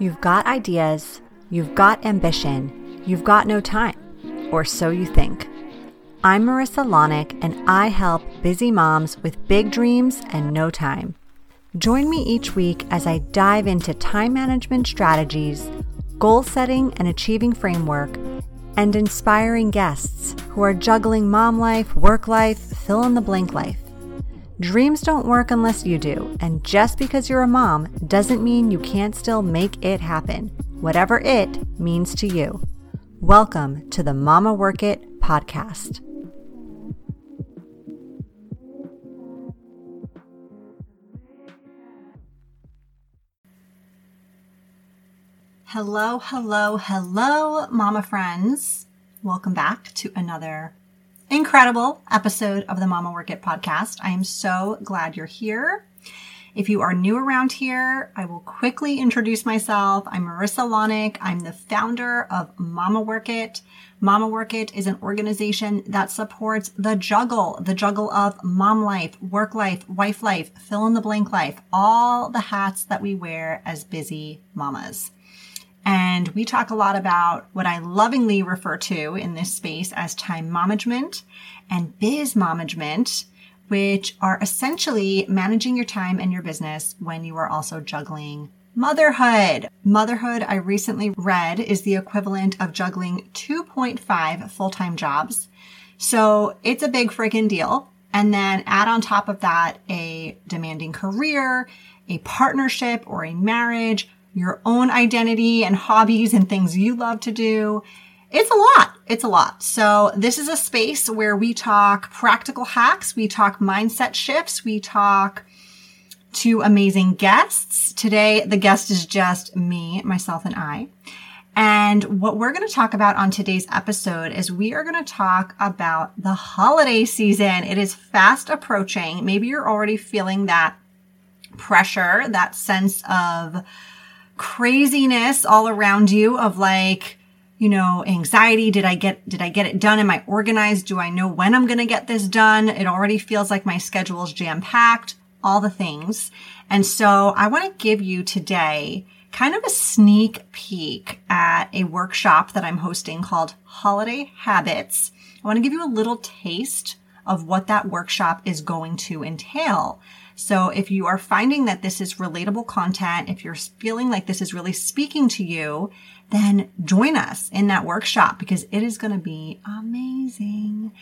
You've got ideas, you've got ambition, you've got no time, or so you think. I'm Marissa Lonick, and I help busy moms with big dreams and no time. Join me each week as I dive into time management strategies, goal setting and achieving framework, and inspiring guests who are juggling mom life, work life, fill in the blank life. Dreams don't work unless you do, and just because you're a mom doesn't mean you can't still make it happen, whatever it means to you. Welcome to the Mama Work It podcast. Hello, hello, hello, mama friends. Welcome back to another incredible episode of the Mama Work It podcast. I am so glad you're here. If you are new around here, I will quickly introduce myself. I'm Marissa Lonick. I'm the founder of Mama Work It. Mama Work It is an organization that supports the juggle, the juggle of mom life, work life, wife life, fill in the blank life, all the hats that we wear as busy mamas. And we talk a lot about what I lovingly refer to in this space as time management and biz management, which are essentially managing your time and your business when you are also juggling motherhood. Motherhood, I recently read, is the equivalent of juggling 2.5 full-time jobs. So it's a big freaking deal. And then add on top of that a demanding career, a partnership or a marriage, your own identity and hobbies and things you love to do. It's a lot. It's a lot. So this is a space where we talk practical hacks. We talk mindset shifts. We talk to amazing guests. Today, the guest is just me, myself, and I. And what we're going to talk about on today's episode is we are going to talk about the holiday season. It is fast approaching. Maybe you're already feeling that pressure, that sense of craziness all around you of like, you know, anxiety. Did I get, did I get it done? Am I organized? Do I know when I'm going to get this done? It already feels like my schedule is jam packed, all the things. And so I want to give you today kind of a sneak peek at a workshop that I'm hosting called Holiday Habits. I want to give you a little taste of what that workshop is going to entail. So if you are finding that this is relatable content, if you're feeling like this is really speaking to you, then join us in that workshop because it is going to be amazing.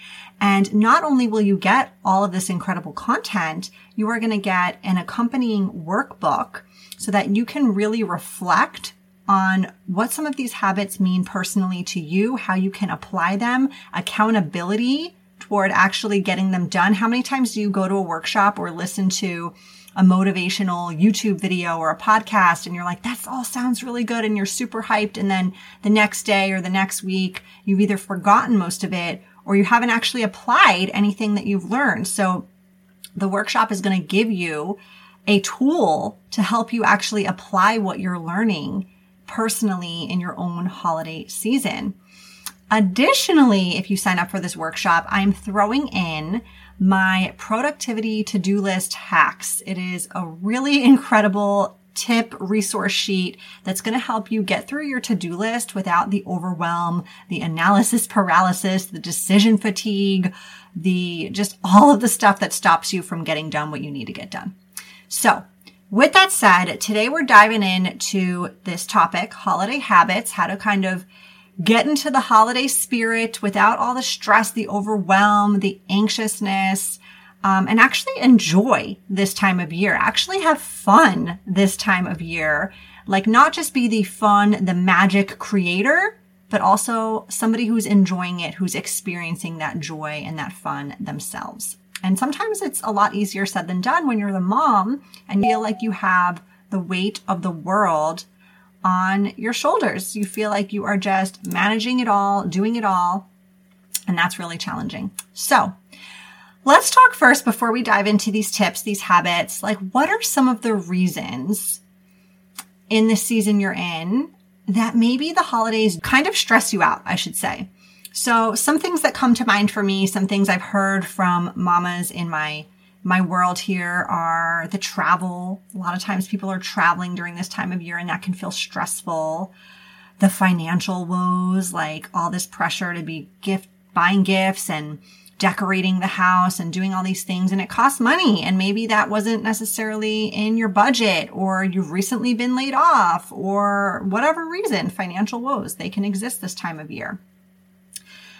And not only will you get all of this incredible content, you are going to get an accompanying workbook so that you can really reflect on what some of these habits mean personally to you, how you can apply them, accountability toward actually getting them done? How many times do you go to a workshop or listen to a motivational YouTube video or a podcast and you're like, that all sounds really good and you're super hyped. And then the next day or the next week, you've either forgotten most of it or you haven't actually applied anything that you've learned. So the workshop is going to give you a tool to help you actually apply what you're learning personally in your own holiday season. Additionally, if you sign up for this workshop, I'm throwing in my productivity to-do list hacks. It is a really incredible tip resource sheet that's going to help you get through your to-do list without the overwhelm, the analysis paralysis, the decision fatigue, the just all of the stuff that stops you from getting done what you need to get done. So with that said, today we're diving into this topic, holiday habits, how to kind of get into the holiday spirit without all the stress, the overwhelm, the anxiousness, um, and actually enjoy this time of year. Actually have fun this time of year. Like not just be the fun, the magic creator, but also somebody who's enjoying it, who's experiencing that joy and that fun themselves. And sometimes it's a lot easier said than done when you're the mom and feel like you have the weight of the world on your shoulders. You feel like you are just managing it all, doing it all. And that's really challenging. So let's talk first before we dive into these tips, these habits. Like, what are some of the reasons in the season you're in that maybe the holidays kind of stress you out, I should say? So some things that come to mind for me, some things I've heard from mamas in my my world here are the travel. A lot of times people are traveling during this time of year and that can feel stressful. The financial woes, like all this pressure to be gift, buying gifts and decorating the house and doing all these things and it costs money and maybe that wasn't necessarily in your budget or you've recently been laid off or whatever reason, financial woes, they can exist this time of year.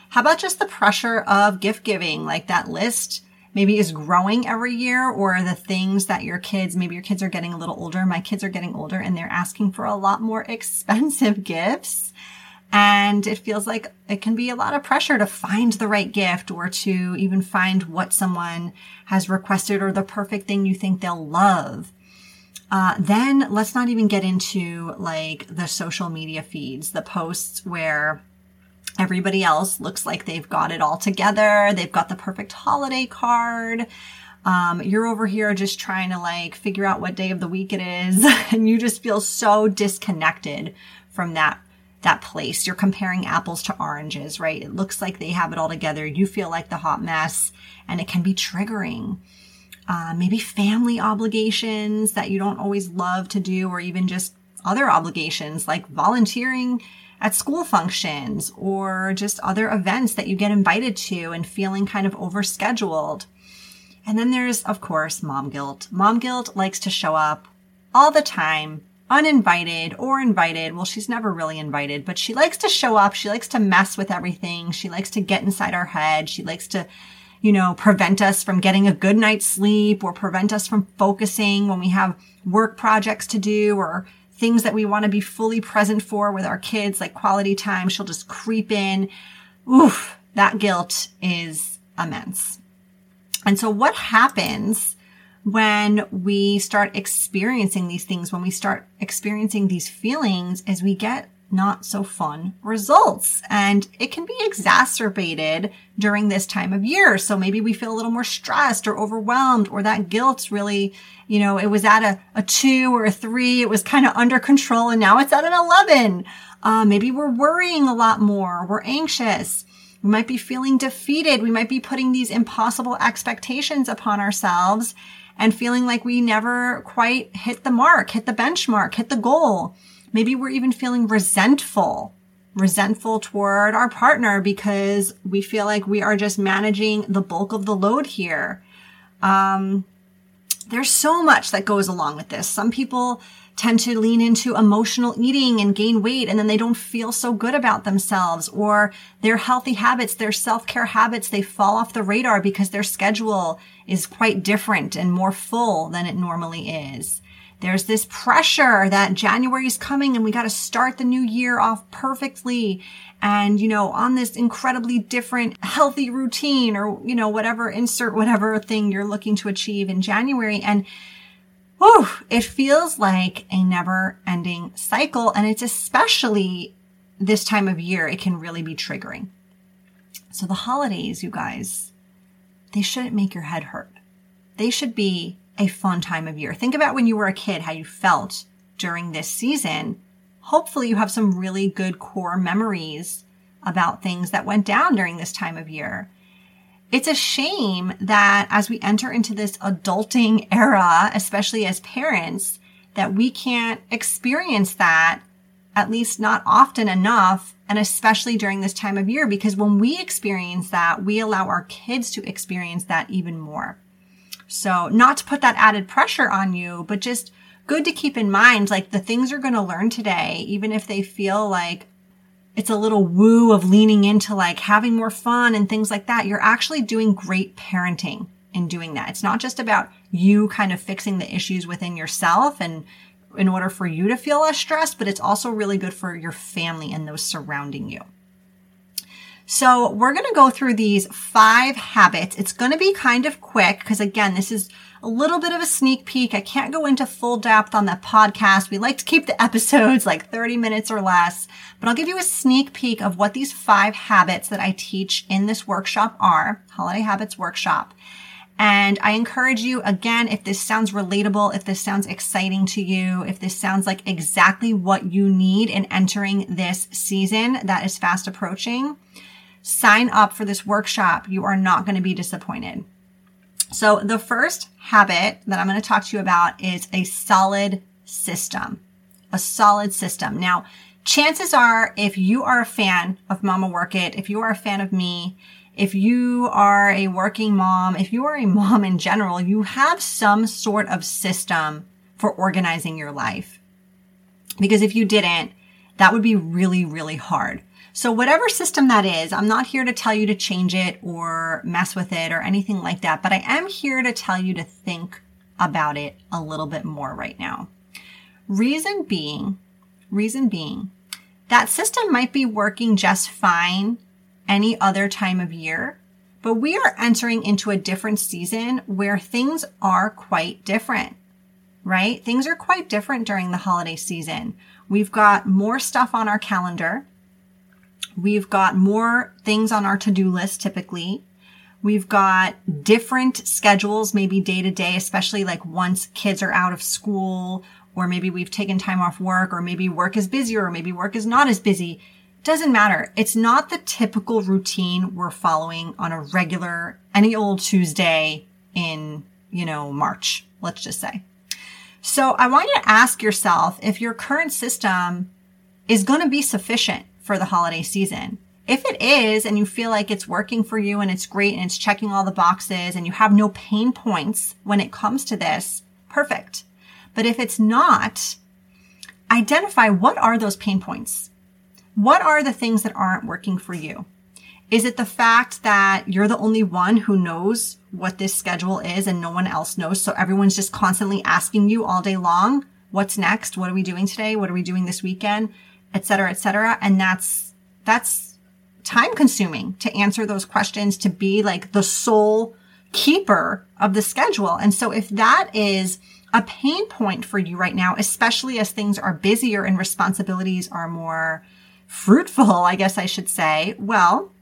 How about just the pressure of gift giving, like that list maybe is growing every year or the things that your kids, maybe your kids are getting a little older. My kids are getting older and they're asking for a lot more expensive gifts. And it feels like it can be a lot of pressure to find the right gift or to even find what someone has requested or the perfect thing you think they'll love. Uh, then let's not even get into like the social media feeds, the posts where everybody else looks like they've got it all together. They've got the perfect holiday card. Um, you're over here just trying to like figure out what day of the week it is and you just feel so disconnected from that that place. You're comparing apples to oranges, right? It looks like they have it all together. You feel like the hot mess and it can be triggering. Uh, maybe family obligations that you don't always love to do, or even just other obligations like volunteering at school functions or just other events that you get invited to and feeling kind of overscheduled. And then there's, of course, mom guilt. Mom guilt likes to show up all the time uninvited or invited. Well, she's never really invited, but she likes to show up. She likes to mess with everything. She likes to get inside our head. She likes to, you know, prevent us from getting a good night's sleep or prevent us from focusing when we have work projects to do or things that we want to be fully present for with our kids, like quality time. She'll just creep in. Oof, that guilt is immense. And so what happens when we start experiencing these things, when we start experiencing these feelings, is we get not so fun results. And it can be exacerbated during this time of year. So maybe we feel a little more stressed or overwhelmed or that guilt really, you know, it was at a, a two or a three. It was kind of under control and now it's at an 11. Uh, maybe we're worrying a lot more. We're anxious. We might be feeling defeated. We might be putting these impossible expectations upon ourselves and feeling like we never quite hit the mark, hit the benchmark, hit the goal. Maybe we're even feeling resentful, resentful toward our partner because we feel like we are just managing the bulk of the load here. Um, there's so much that goes along with this. Some people tend to lean into emotional eating and gain weight and then they don't feel so good about themselves or their healthy habits, their self-care habits, they fall off the radar because their schedule is quite different and more full than it normally is. There's this pressure that January is coming and we got to start the new year off perfectly and, you know, on this incredibly different healthy routine or, you know, whatever, insert whatever thing you're looking to achieve in January. And whew, it feels like a never ending cycle. And it's especially this time of year, it can really be triggering. So the holidays, you guys, they shouldn't make your head hurt. They should be a fun time of year. Think about when you were a kid, how you felt during this season. Hopefully you have some really good core memories about things that went down during this time of year. It's a shame that as we enter into this adulting era, especially as parents, that we can't experience that at least not often enough. And especially during this time of year, because when we experience that, we allow our kids to experience that even more. So not to put that added pressure on you, but just good to keep in mind, like the things you're going to learn today, even if they feel like, it's a little woo of leaning into like having more fun and things like that. You're actually doing great parenting in doing that. It's not just about you kind of fixing the issues within yourself and in order for you to feel less stressed, but it's also really good for your family and those surrounding you. So we're going to go through these five habits. It's going to be kind of quick because again, this is a little bit of a sneak peek. I can't go into full depth on the podcast. We like to keep the episodes like 30 minutes or less, but I'll give you a sneak peek of what these five habits that I teach in this workshop are, Holiday Habits Workshop. And I encourage you again, if this sounds relatable, if this sounds exciting to you, if this sounds like exactly what you need in entering this season that is fast approaching, sign up for this workshop. You are not going to be disappointed. So the first habit that I'm going to talk to you about is a solid system, a solid system. Now, chances are if you are a fan of Mama Work It, if you are a fan of me, if you are a working mom, if you are a mom in general, you have some sort of system for organizing your life. Because if you didn't, that would be really, really hard. So whatever system that is, I'm not here to tell you to change it or mess with it or anything like that, but I am here to tell you to think about it a little bit more right now. Reason being, reason being, that system might be working just fine any other time of year, but we are entering into a different season where things are quite different, right? Things are quite different during the holiday season. We've got more stuff on our calendar. We've got more things on our to-do list typically. We've got different schedules, maybe day to day, especially like once kids are out of school, or maybe we've taken time off work, or maybe work is busier, or maybe work is not as busy. Doesn't matter. It's not the typical routine we're following on a regular, any old Tuesday in, you know, March, let's just say. So I want you to ask yourself if your current system is going to be sufficient for the holiday season. If it is, and you feel like it's working for you and it's great and it's checking all the boxes and you have no pain points when it comes to this, perfect. But if it's not, identify what are those pain points? What are the things that aren't working for you? Is it the fact that you're the only one who knows what this schedule is and no one else knows? So everyone's just constantly asking you all day long, what's next? What are we doing today? What are we doing this weekend? Et cetera, et cetera. And that's, that's time consuming to answer those questions, to be like the sole keeper of the schedule. And so if that is a pain point for you right now, especially as things are busier and responsibilities are more fruitful, I guess I should say, well,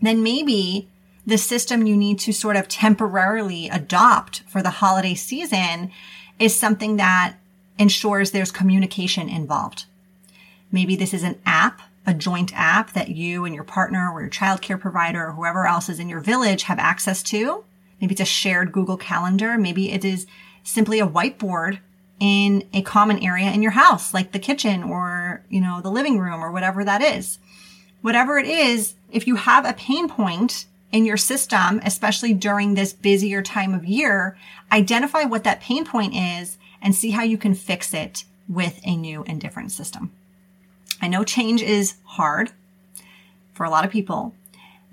then maybe the system you need to sort of temporarily adopt for the holiday season is something that ensures there's communication involved. Maybe this is an app, a joint app that you and your partner or your childcare provider or whoever else is in your village have access to. Maybe it's a shared Google calendar. Maybe it is simply a whiteboard in a common area in your house, like the kitchen or, you know, the living room or whatever that is. Whatever it is, if you have a pain point in your system, especially during this busier time of year, identify what that pain point is and see how you can fix it with a new and different system. I know change is hard for a lot of people.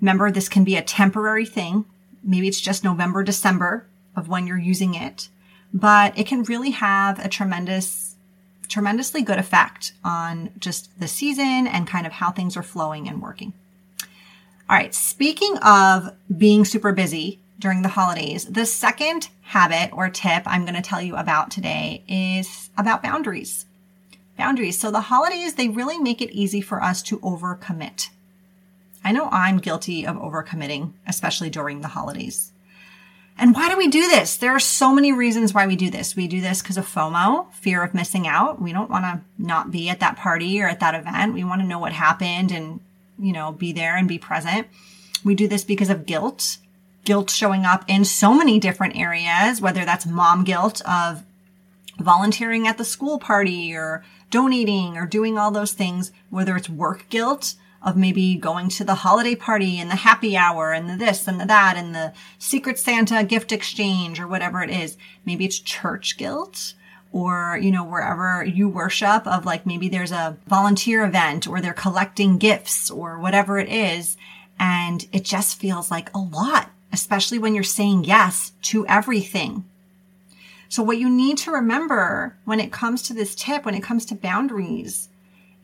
Remember, this can be a temporary thing. Maybe it's just November, December of when you're using it but it can really have a tremendous, tremendously good effect on just the season and kind of how things are flowing and working. All right. Speaking of being super busy during the holidays, the second habit or tip I'm going to tell you about today is about boundaries. Boundaries. So the holidays, they really make it easy for us to overcommit. I know I'm guilty of overcommitting, especially during the holidays. And why do we do this? There are so many reasons why we do this. We do this because of FOMO, fear of missing out. We don't want to not be at that party or at that event. We want to know what happened and, you know, be there and be present. We do this because of guilt, guilt showing up in so many different areas, whether that's mom guilt of volunteering at the school party or donating or doing all those things, whether it's work guilt of maybe going to the holiday party and the happy hour and the this and the that and the secret Santa gift exchange or whatever it is. Maybe it's church guilt or, you know, wherever you worship of like maybe there's a volunteer event or they're collecting gifts or whatever it is. And it just feels like a lot, especially when you're saying yes to everything. So what you need to remember when it comes to this tip, when it comes to boundaries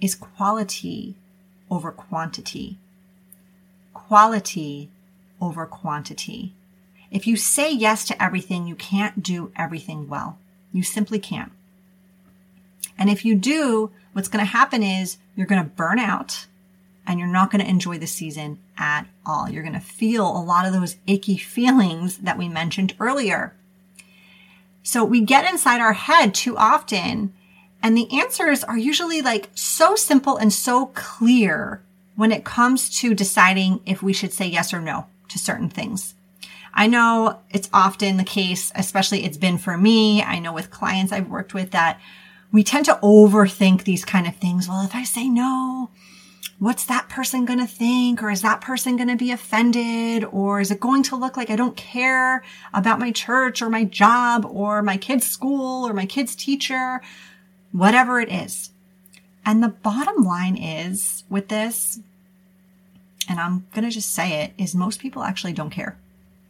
is quality over quantity. Quality over quantity. If you say yes to everything, you can't do everything well. You simply can't. And if you do, what's going to happen is you're going to burn out and you're not going to enjoy the season at all. You're going to feel a lot of those icky feelings that we mentioned earlier. So we get inside our head too often and the answers are usually like so simple and so clear when it comes to deciding if we should say yes or no to certain things. I know it's often the case, especially it's been for me. I know with clients I've worked with that we tend to overthink these kind of things. Well, if I say no, what's that person going to think? Or is that person going to be offended? Or is it going to look like I don't care about my church or my job or my kid's school or my kid's teacher? Whatever it is. And the bottom line is with this, and I'm going to just say it, is most people actually don't care.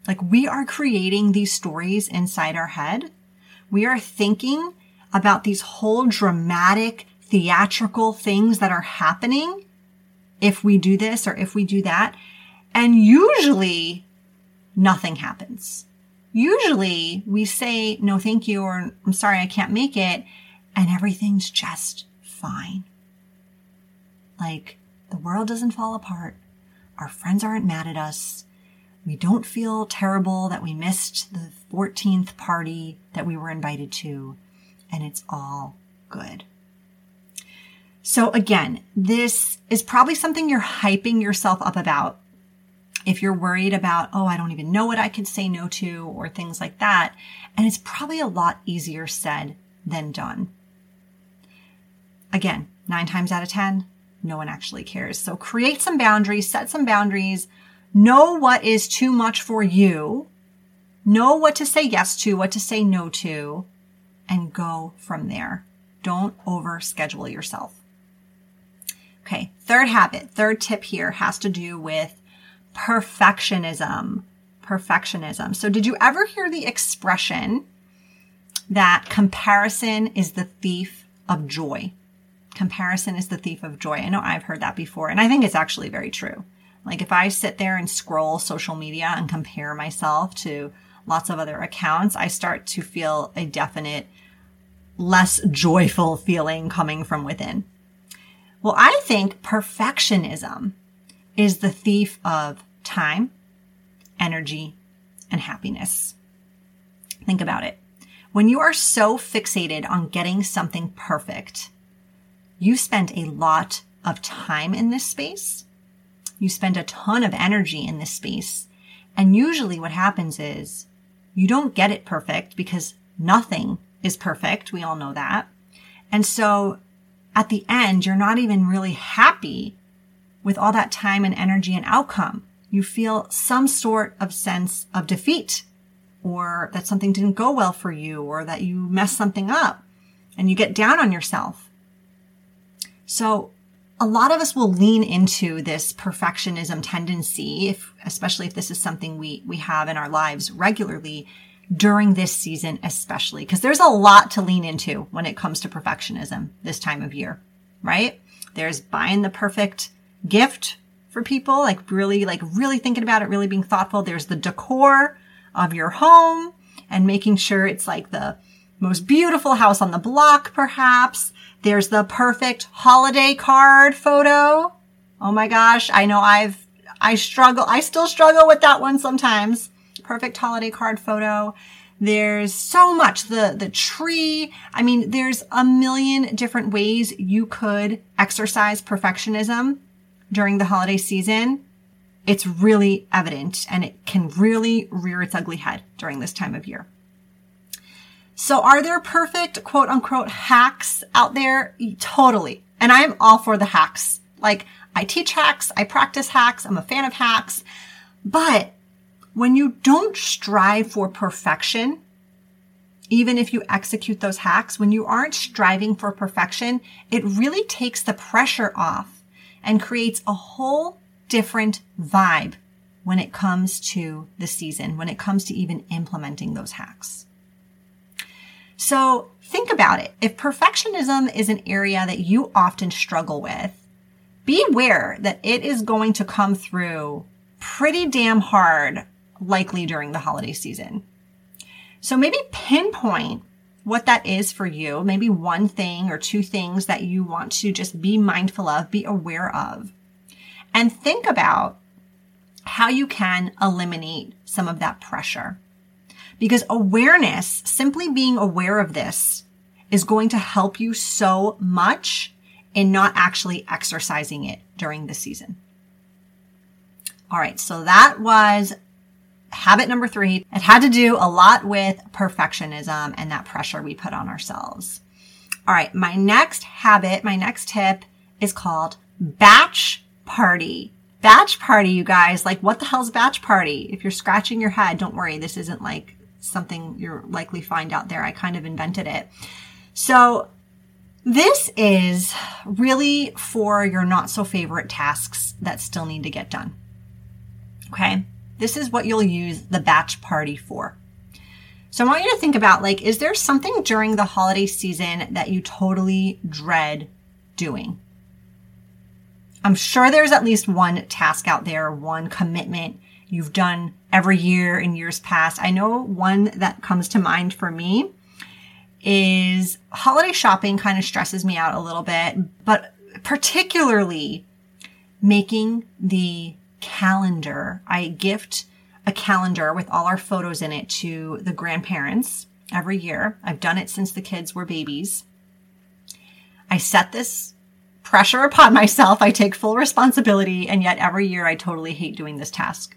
Like we are creating these stories inside our head. We are thinking about these whole dramatic theatrical things that are happening if we do this or if we do that. And usually nothing happens. Usually we say, no, thank you, or I'm sorry, I can't make it. And everything's just fine. Like the world doesn't fall apart. Our friends aren't mad at us. We don't feel terrible that we missed the 14th party that we were invited to. And it's all good. So again, this is probably something you're hyping yourself up about. If you're worried about, oh, I don't even know what I could say no to or things like that. And it's probably a lot easier said than done. Again, nine times out of 10, no one actually cares. So create some boundaries, set some boundaries, know what is too much for you, know what to say yes to, what to say no to, and go from there. Don't over schedule yourself. Okay. Third habit, third tip here has to do with perfectionism. Perfectionism. So did you ever hear the expression that comparison is the thief of joy? Comparison is the thief of joy. I know I've heard that before, and I think it's actually very true. Like if I sit there and scroll social media and compare myself to lots of other accounts, I start to feel a definite less joyful feeling coming from within. Well, I think perfectionism is the thief of time, energy, and happiness. Think about it. When you are so fixated on getting something perfect, you spend a lot of time in this space. You spend a ton of energy in this space. And usually what happens is you don't get it perfect because nothing is perfect. We all know that. And so at the end, you're not even really happy with all that time and energy and outcome. You feel some sort of sense of defeat or that something didn't go well for you or that you messed something up and you get down on yourself. So a lot of us will lean into this perfectionism tendency, if, especially if this is something we, we have in our lives regularly during this season, especially because there's a lot to lean into when it comes to perfectionism this time of year, right? There's buying the perfect gift for people, like really, like really thinking about it, really being thoughtful. There's the decor of your home and making sure it's like the most beautiful house on the block, perhaps. There's the perfect holiday card photo. Oh my gosh. I know I've, I struggle, I still struggle with that one sometimes perfect holiday card photo. There's so much. The, the tree. I mean, there's a million different ways you could exercise perfectionism during the holiday season. It's really evident and it can really rear its ugly head during this time of year. So are there perfect quote unquote hacks out there? Totally. And I'm all for the hacks. Like I teach hacks. I practice hacks. I'm a fan of hacks, but when you don't strive for perfection, even if you execute those hacks, when you aren't striving for perfection, it really takes the pressure off and creates a whole different vibe when it comes to the season, when it comes to even implementing those hacks. So think about it. If perfectionism is an area that you often struggle with, be aware that it is going to come through pretty damn hard likely during the holiday season. So maybe pinpoint what that is for you. Maybe one thing or two things that you want to just be mindful of, be aware of, and think about how you can eliminate some of that pressure. Because awareness, simply being aware of this is going to help you so much in not actually exercising it during the season. All right. So that was habit number three, it had to do a lot with perfectionism and that pressure we put on ourselves. All right. My next habit, my next tip is called batch party. Batch party, you guys. Like, what the hell's batch party? If you're scratching your head, don't worry. This isn't like something you're likely find out there. I kind of invented it. So this is really for your not so favorite tasks that still need to get done. Okay. This is what you'll use the batch party for. So I want you to think about like, is there something during the holiday season that you totally dread doing? I'm sure there's at least one task out there, one commitment you've done every year in years past. I know one that comes to mind for me is holiday shopping kind of stresses me out a little bit, but particularly making the calendar. I gift a calendar with all our photos in it to the grandparents every year. I've done it since the kids were babies. I set this pressure upon myself. I take full responsibility. And yet every year I totally hate doing this task.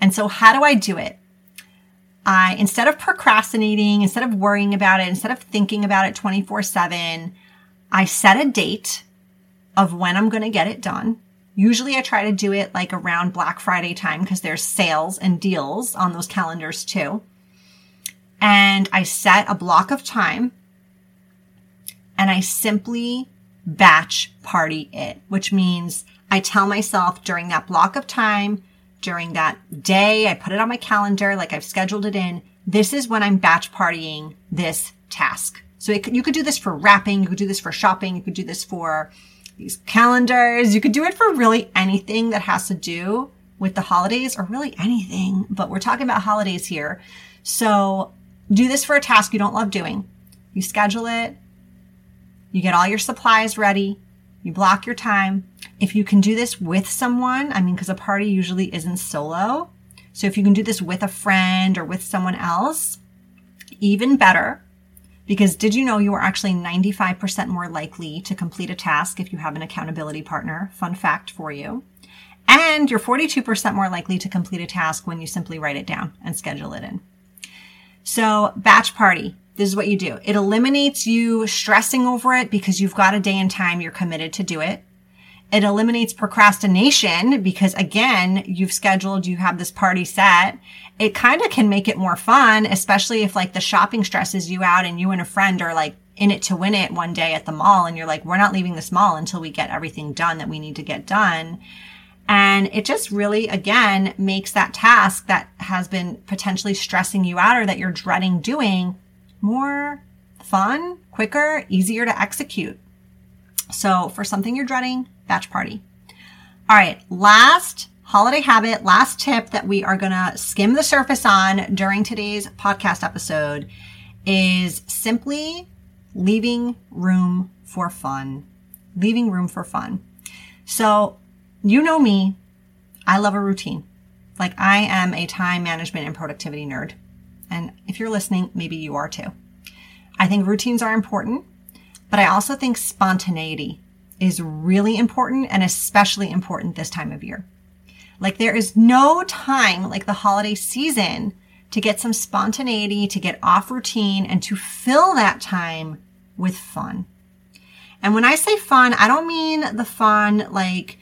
And so how do I do it? I, instead of procrastinating, instead of worrying about it, instead of thinking about it 24 seven, I set a date of when I'm going to get it done. Usually I try to do it like around Black Friday time because there's sales and deals on those calendars too. And I set a block of time and I simply batch party it, which means I tell myself during that block of time, during that day, I put it on my calendar, like I've scheduled it in. This is when I'm batch partying this task. So it, you could do this for wrapping. You could do this for shopping. You could do this for these calendars. You could do it for really anything that has to do with the holidays or really anything, but we're talking about holidays here. So do this for a task you don't love doing. You schedule it. You get all your supplies ready. You block your time. If you can do this with someone, I mean, because a party usually isn't solo. So if you can do this with a friend or with someone else, even better. Because did you know you are actually 95% more likely to complete a task if you have an accountability partner? Fun fact for you. And you're 42% more likely to complete a task when you simply write it down and schedule it in. So batch party. This is what you do. It eliminates you stressing over it because you've got a day and time you're committed to do it. It eliminates procrastination because again, you've scheduled, you have this party set. It kind of can make it more fun, especially if like the shopping stresses you out and you and a friend are like in it to win it one day at the mall and you're like, we're not leaving this mall until we get everything done that we need to get done. And it just really, again, makes that task that has been potentially stressing you out or that you're dreading doing more fun, quicker, easier to execute. So for something you're dreading, batch party. All right. Last holiday habit, last tip that we are going to skim the surface on during today's podcast episode is simply leaving room for fun. Leaving room for fun. So you know me. I love a routine. Like I am a time management and productivity nerd. And if you're listening, maybe you are too. I think routines are important, but I also think spontaneity is really important and especially important this time of year. Like there is no time like the holiday season to get some spontaneity, to get off routine and to fill that time with fun. And when I say fun, I don't mean the fun like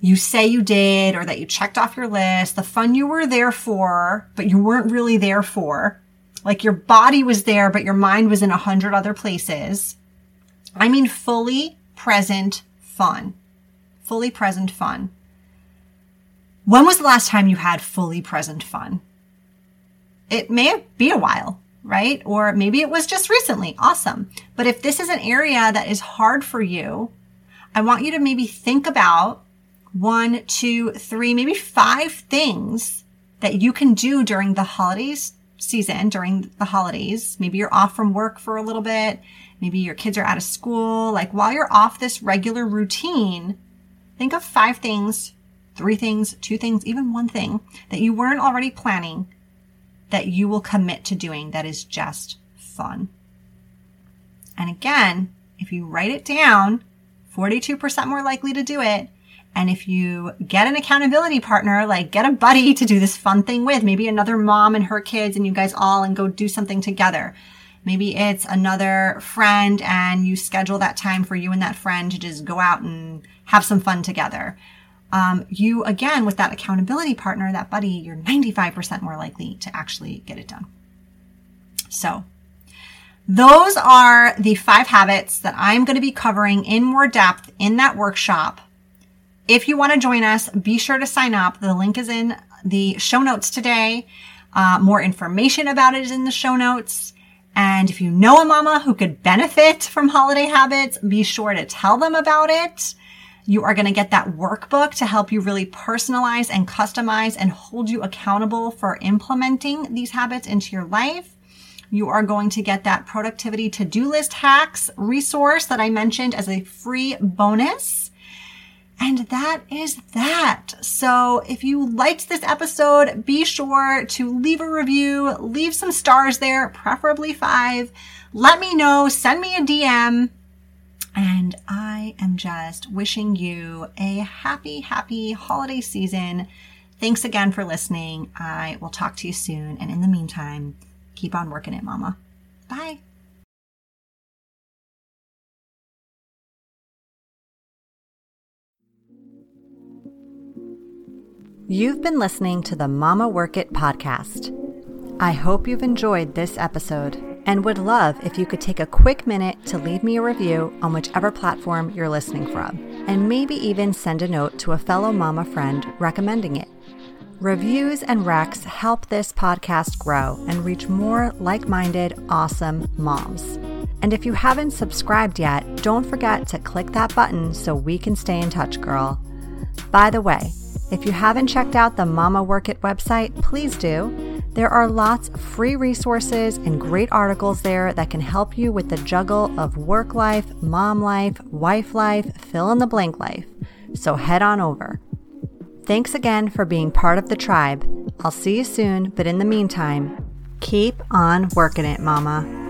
you say you did or that you checked off your list, the fun you were there for, but you weren't really there for. Like your body was there, but your mind was in a hundred other places. I mean fully present fun. Fully present fun. When was the last time you had fully present fun? It may be a while, right? Or maybe it was just recently. Awesome. But if this is an area that is hard for you, I want you to maybe think about one, two, three, maybe five things that you can do during the holidays season, during the holidays. Maybe you're off from work for a little bit. Maybe your kids are out of school. Like while you're off this regular routine, think of five things, three things, two things, even one thing that you weren't already planning that you will commit to doing that is just fun. And again, if you write it down, 42% more likely to do it. And if you get an accountability partner, like get a buddy to do this fun thing with, maybe another mom and her kids and you guys all and go do something together. Maybe it's another friend and you schedule that time for you and that friend to just go out and have some fun together. Um, you again, with that accountability partner, that buddy, you're 95% more likely to actually get it done. So those are the five habits that I'm going to be covering in more depth in that workshop. If you want to join us, be sure to sign up. The link is in the show notes today. Uh, more information about it is in the show notes. And if you know a mama who could benefit from holiday habits, be sure to tell them about it. You are going to get that workbook to help you really personalize and customize and hold you accountable for implementing these habits into your life. You are going to get that productivity to-do list hacks resource that I mentioned as a free bonus. And that is that. So if you liked this episode, be sure to leave a review, leave some stars there, preferably five. Let me know, send me a DM. And I am just wishing you a happy, happy holiday season. Thanks again for listening. I will talk to you soon. And in the meantime, keep on working it, mama. Bye. You've been listening to the Mama Work It podcast. I hope you've enjoyed this episode and would love if you could take a quick minute to leave me a review on whichever platform you're listening from, and maybe even send a note to a fellow mama friend recommending it. Reviews and recs help this podcast grow and reach more like minded, awesome moms. And if you haven't subscribed yet, don't forget to click that button so we can stay in touch, girl. By the way, if you haven't checked out the Mama Work It website, please do. There are lots of free resources and great articles there that can help you with the juggle of work life, mom life, wife life, fill in the blank life. So head on over. Thanks again for being part of the tribe. I'll see you soon, but in the meantime, keep on working it, mama.